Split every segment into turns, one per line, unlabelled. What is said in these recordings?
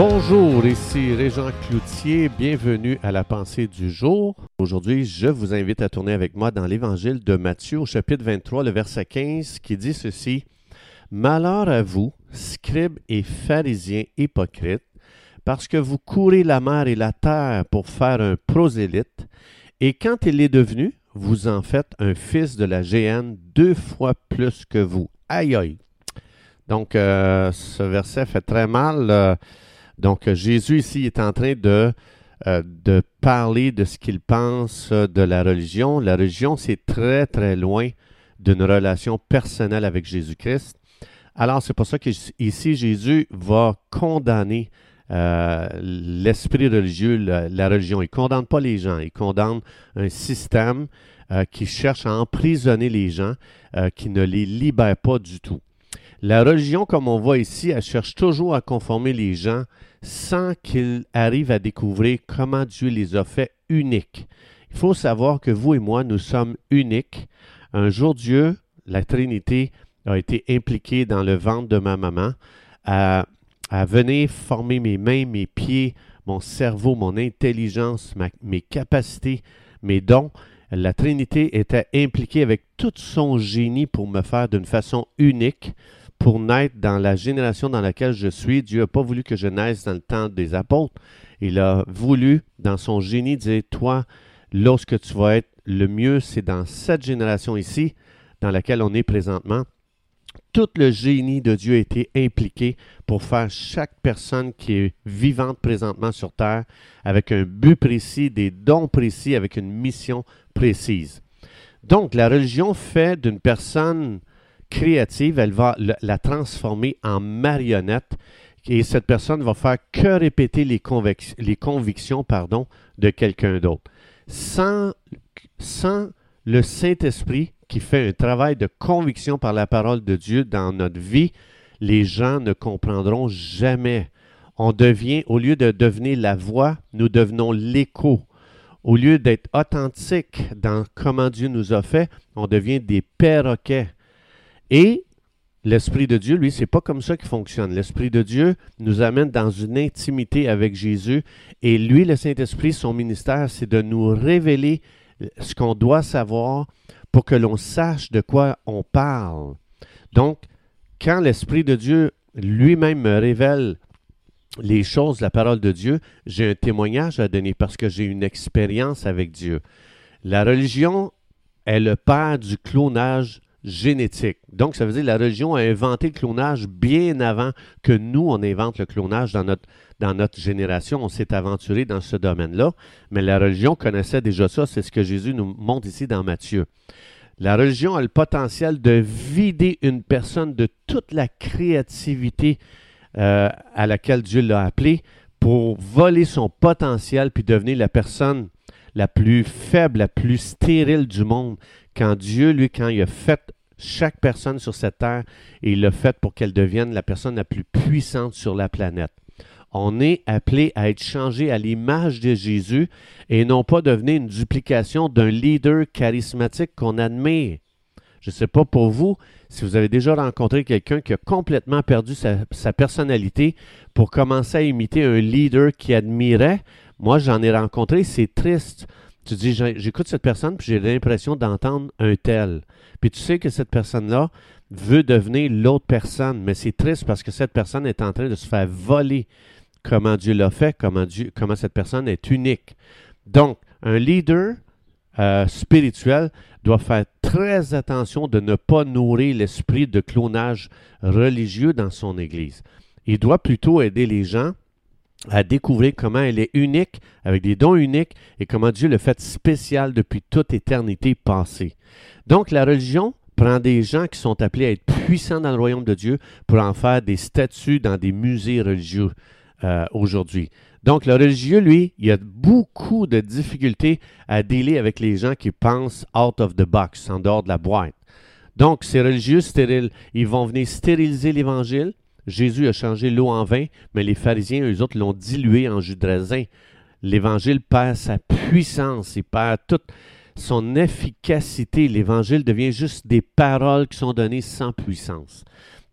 Bonjour, ici Régent Cloutier, bienvenue à la pensée du jour. Aujourd'hui, je vous invite à tourner avec moi dans l'évangile de Matthieu au chapitre 23, le verset 15, qui dit ceci. Malheur à vous, scribes et pharisiens hypocrites, parce que vous courez la mer et la terre pour faire un prosélyte, et quand il est devenu, vous en faites un fils de la géhenne deux fois plus que vous. Aïe aïe. Donc, euh, ce verset fait très mal. Euh, donc, Jésus ici est en train de, euh, parler de ce qu'il pense de la religion. La religion, c'est très, très loin d'une relation personnelle avec Jésus-Christ. Alors, c'est pour ça qu'ici, Jésus va condamner euh, l'esprit religieux, la, religion. Il ne condamne pas les gens, il condamne un système euh, qui cherche à emprisonner les gens, qui ne les libère pas du tout. La religion, comme on voit ici, elle cherche toujours à conformer les gens sans qu'ils arrivent à découvrir comment Dieu les a fait uniques. Il faut savoir que vous et moi, nous sommes uniques. Un jour, Dieu, la Trinité, a été impliqué dans le ventre de ma maman, à, à venir former mes mains, mes pieds, mon cerveau, mon intelligence, mes capacités, mes dons. La Trinité était impliquée avec tout son génie pour me faire d'une façon unique pour naître dans la génération dans laquelle je suis. Dieu n'a pas voulu que je naisse dans le temps des apôtres. Il a voulu, dans son génie, dire, toi, lorsque tu vas être le mieux, c'est dans cette génération ici, dans laquelle on est présentement. Tout le génie de Dieu a été impliqué pour faire chaque personne qui est vivante présentement sur Terre avec un but précis, des dons précis, avec une mission précise. Donc, la religion fait d'une personne créative, elle va la transformer en marionnette et cette personne va faire que répéter les, convictions pardon, de quelqu'un d'autre. Sans, sans le Saint-Esprit qui fait un travail de conviction par la parole de Dieu dans notre vie, les gens ne comprendront jamais. On devient, au lieu de devenir la voix, nous devenons l'écho. Au lieu d'être authentique dans comment Dieu nous a fait, on devient des perroquets. Et l'Esprit de Dieu, lui, c'est pas comme ça qu'il fonctionne. L'Esprit de Dieu nous amène dans une intimité avec Jésus. Et lui, le Saint-Esprit, son ministère, c'est de nous révéler ce qu'on doit savoir pour que l'on sache de quoi on parle. Donc, quand l'Esprit de Dieu lui-même me révèle les choses, la parole de Dieu, j'ai un témoignage à donner parce que j'ai une expérience avec Dieu. La religion est le père du clonage génétique. Donc, ça veut dire que la religion a inventé le clonage bien avant que nous, on invente le clonage dans notre, dans notre génération. On s'est aventuré dans ce domaine-là, mais la religion connaissait déjà ça. C'est ce que Jésus nous montre ici dans Matthieu. La religion a le potentiel de vider une personne de toute la créativité euh, à laquelle Dieu l'a appelé pour voler son potentiel puis devenir la personne la plus faible, la plus stérile du monde. Quand Dieu, lui, quand il a fait chaque personne sur cette terre, et il l'a fait pour qu'elle devienne la personne la plus puissante sur la planète. On est appelé à être changé à l'image de Jésus et non pas devenir une duplication d'un leader charismatique qu'on admire. Je ne sais pas pour vous si vous avez déjà rencontré quelqu'un qui a complètement perdu sa, sa, personnalité pour commencer à imiter un leader qui admirait. Moi, j'en ai rencontré, c'est triste. Tu dis, j'écoute cette personne, puis j'ai l'impression d'entendre un tel. Puis tu sais que cette personne-là veut devenir l'autre personne, mais c'est triste parce que cette personne est en train de se faire voler comment Dieu l'a fait, comment, Dieu, comment cette personne est unique. Donc, un leader euh, spirituel doit faire très attention de ne pas nourrir l'esprit de clonage religieux dans son Église. Il doit plutôt aider les gens à découvrir comment elle est unique, avec des dons uniques, et comment Dieu le fait spécial depuis toute éternité passée. Donc la religion prend des gens qui sont appelés à être puissants dans le royaume de Dieu pour en faire des statues dans des musées religieux euh, aujourd'hui. Donc le religieux, lui, il a beaucoup de difficultés à dealer avec les gens qui pensent out of the box, en dehors de la boîte. Donc ces religieux stériles, ils vont venir stériliser l'Évangile, Jésus a changé l'eau en vin, mais les pharisiens, eux autres, l'ont dilué en jus de raisin. L'Évangile perd sa puissance, il perd toute son efficacité. L'Évangile devient juste des paroles qui sont données sans puissance.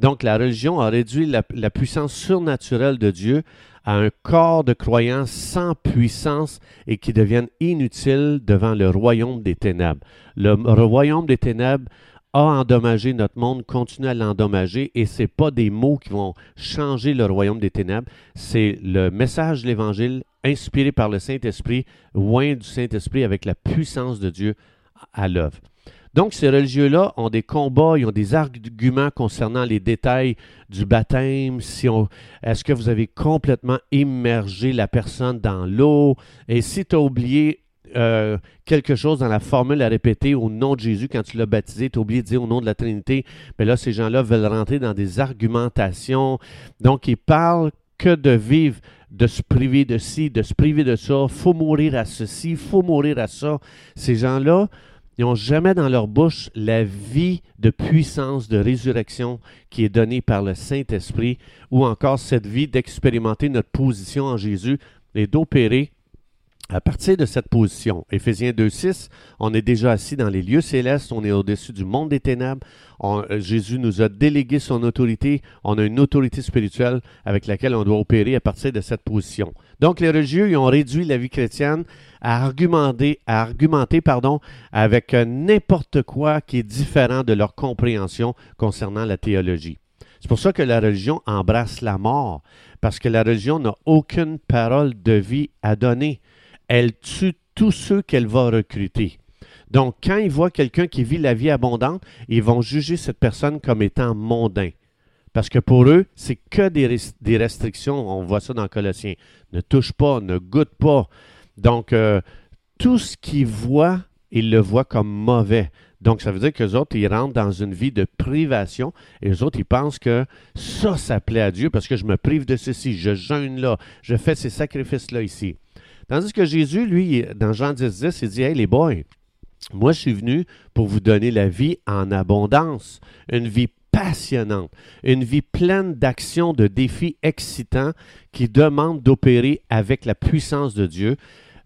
Donc la religion a réduit la, puissance surnaturelle de Dieu à un corps de croyants sans puissance et qui deviennent inutiles devant le royaume des ténèbres. Le royaume des ténèbres a endommagé notre monde, continue à l'endommager, et ce n'est pas des mots qui vont changer le royaume des ténèbres, c'est le message de l'Évangile inspiré par le Saint-Esprit, loin du Saint-Esprit avec la puissance de Dieu à l'œuvre. Donc, ces religieux-là ont des combats, ils ont des arguments concernant les détails du baptême. Si on, est-ce que vous avez complètement immergé la personne dans l'eau? Et si tu as oublié euh, quelque chose dans la formule à répéter au nom de Jésus quand tu l'as baptisé, tu as oublié de dire au nom de la Trinité, mais là, ces gens-là veulent rentrer dans des argumentations. Donc, ils parlent que de vivre, de se priver de ci, de se priver de ça, faut mourir à ceci, faut mourir à ça. Ces gens-là, n'ont jamais dans leur bouche la vie de puissance, de résurrection qui est donnée par le Saint-Esprit, ou encore cette vie d'expérimenter notre position en Jésus et d'opérer à partir de cette position, Éphésiens 2.6, on est déjà assis dans les lieux célestes, on est au-dessus du monde des ténèbres. Euh, Jésus nous a délégué son autorité. On a une autorité spirituelle avec laquelle on doit opérer à partir de cette position. Donc les religieux ils ont réduit la vie chrétienne à argumenter, à argumenter pardon, avec euh, n'importe quoi qui est différent de leur compréhension concernant la théologie. C'est pour ça que la religion embrasse la mort, parce que la religion n'a aucune parole de vie à donner elle tue tous ceux qu'elle va recruter. Donc, quand ils voient quelqu'un qui vit la vie abondante, ils vont juger cette personne comme étant mondain. Parce que pour eux, c'est que des, restrictions. On voit ça dans Colossiens. Ne touche pas, ne goûte pas. Donc, euh, tout ce qu'ils voient, ils le voient comme mauvais. Donc, ça veut dire qu'eux autres, ils rentrent dans une vie de privation et eux autres, ils pensent que ça, ça plaît à Dieu parce que je me prive de ceci, je jeûne là, je fais ces sacrifices-là ici. Tandis que Jésus, lui, dans Jean 10, 10, il dit Hey, les boys, moi, je suis venu pour vous donner la vie en abondance, une vie passionnante, une vie pleine d'actions, de défis excitants qui demandent d'opérer avec la puissance de Dieu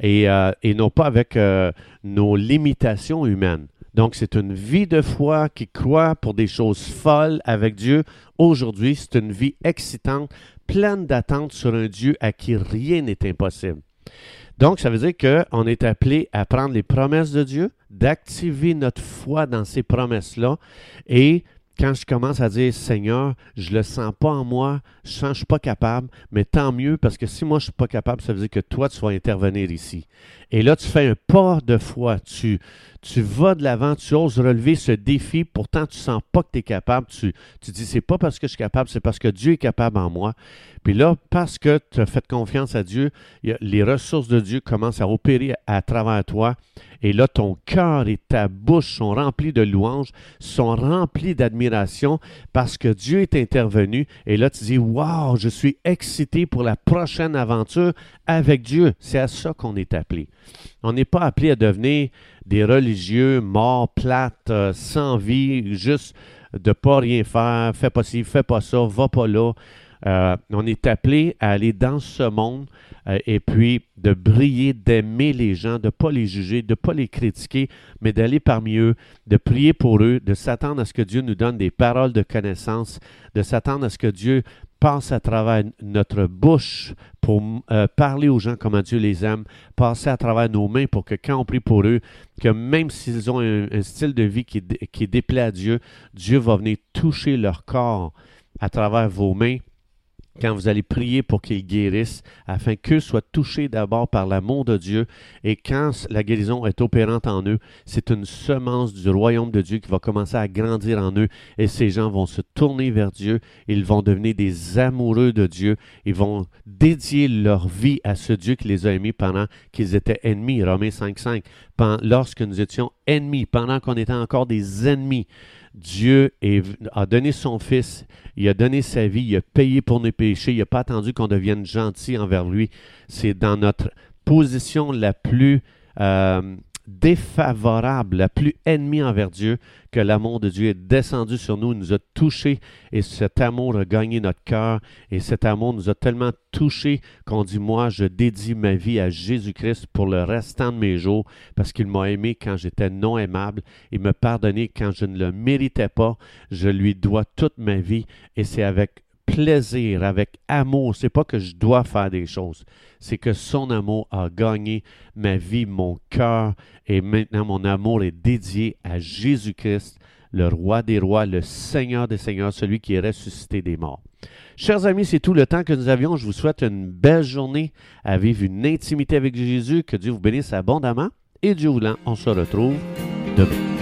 et, euh, non pas avec euh, nos limitations humaines. Donc, c'est une vie de foi qui croit pour des choses folles avec Dieu. Aujourd'hui, c'est une vie excitante, pleine d'attentes sur un Dieu à qui rien n'est impossible. Donc, ça veut dire qu'on est appelé à prendre les promesses de Dieu, d'activer notre foi dans ces promesses-là et quand je commence à dire Seigneur, je ne le sens pas en moi, je sens que je ne suis pas capable, mais tant mieux parce que si moi je ne suis pas capable, ça veut dire que toi tu vas intervenir ici. Et là, tu fais un pas de foi, tu, tu vas de l'avant, tu oses relever ce défi, pourtant tu ne sens pas que tu es capable, tu, tu dis c'est pas parce que je suis capable, c'est parce que Dieu est capable en moi. Puis là, parce que tu as fait confiance à Dieu, les ressources de Dieu commencent à opérer à travers toi. Et là, ton cœur et ta bouche sont remplis de louanges, sont remplis d'admiration parce que Dieu est intervenu. Et là, tu dis, waouh, je suis excité pour la prochaine aventure avec Dieu. C'est à ça qu'on est appelé. On n'est pas appelé à devenir des religieux morts, plates, euh, sans vie, juste de pas rien faire, fais pas ci, fais pas ça, va pas là. Euh, on est appelé à aller dans ce monde euh, et puis de briller, d'aimer les gens, de ne pas les juger, de ne pas les critiquer, mais d'aller parmi eux, de prier pour eux, de s'attendre à ce que Dieu nous donne des paroles de connaissance, de s'attendre à ce que Dieu passe à travers notre bouche pour euh, parler aux gens comment Dieu les aime, passer à travers nos mains pour que quand on prie pour eux, que même s'ils ont un, style de vie qui, qui déplaît à Dieu, Dieu va venir toucher leur corps à travers vos mains quand vous allez prier pour qu'ils guérissent, afin qu'eux soient touchés d'abord par l'amour de Dieu, et quand la guérison est opérante en eux, c'est une semence du royaume de Dieu qui va commencer à grandir en eux, et ces gens vont se tourner vers Dieu, ils vont devenir des amoureux de Dieu, ils vont dédier leur vie à ce Dieu qui les a aimés pendant qu'ils étaient ennemis, Romains 5.5, lorsque nous étions ennemis, pendant qu'on était encore des ennemis. Dieu a donné son Fils, il a donné sa vie, il a payé pour nos péchés, il n'a pas attendu qu'on devienne gentil envers lui. C'est dans notre position la plus euh, défavorable, la plus ennemie envers Dieu, que l'amour de Dieu est descendu sur nous, nous a touchés et cet amour a gagné notre cœur et cet amour nous a tellement touchés qu'on dit moi je dédie ma vie à Jésus-Christ pour le restant de mes jours parce qu'il m'a aimé quand j'étais non aimable, il m'a pardonné quand je ne le méritais pas, je lui dois toute ma vie et c'est avec plaisir, avec amour. C'est pas que je dois faire des choses, c'est que son amour a gagné ma vie, mon cœur, et maintenant mon amour est dédié à Jésus-Christ, le roi des rois, le Seigneur des seigneurs, celui qui est ressuscité des morts. Chers amis, c'est tout le temps que nous avions. Je vous souhaite une belle journée à vivre une intimité avec Jésus. Que Dieu vous bénisse abondamment. Et Dieu voulant, on se retrouve demain.